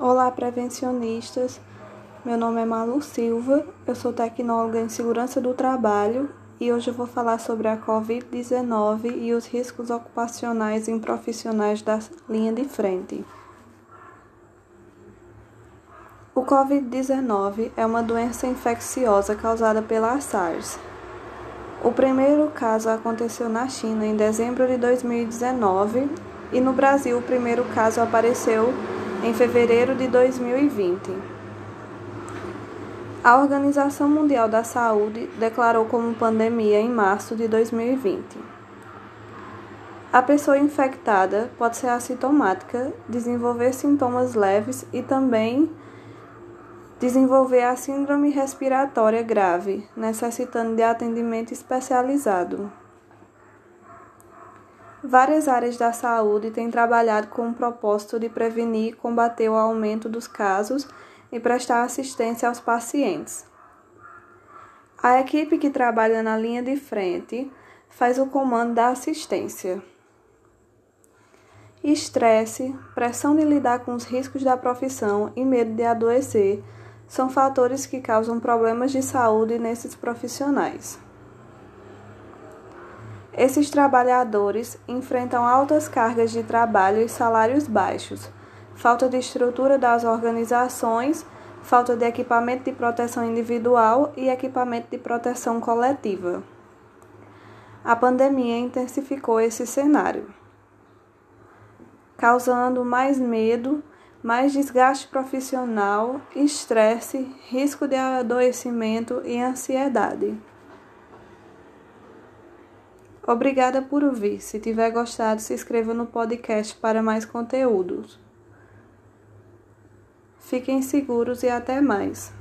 Olá, prevencionistas. Meu nome é Malu Silva, eu sou tecnóloga em segurança do trabalho e hoje eu vou falar sobre a Covid-19 e os riscos ocupacionais em profissionais da linha de frente. O Covid-19 é uma doença infecciosa causada pela SARS. O primeiro caso aconteceu na China em dezembro de 2019 e no Brasil o primeiro caso apareceu em fevereiro de 2020. A Organização Mundial da Saúde declarou como pandemia em março de 2020. A pessoa infectada pode ser assintomática, desenvolver sintomas leves e também desenvolver a síndrome respiratória grave, necessitando de atendimento especializado. Várias áreas da saúde têm trabalhado com o propósito de prevenir e combater o aumento dos casos e prestar assistência aos pacientes. A equipe que trabalha na linha de frente faz o comando da assistência. Estresse, pressão de lidar com os riscos da profissão e medo de adoecer são fatores que causam problemas de saúde nesses profissionais. Esses trabalhadores enfrentam altas cargas de trabalho e salários baixos, falta de estrutura das organizações, falta de equipamento de proteção individual e equipamento de proteção coletiva. A pandemia intensificou esse cenário, causando mais medo, mais desgaste profissional, estresse, risco de adoecimento e ansiedade. Obrigada por ouvir. Se tiver gostado, se inscreva no podcast para mais conteúdos. Fiquem seguros e até mais.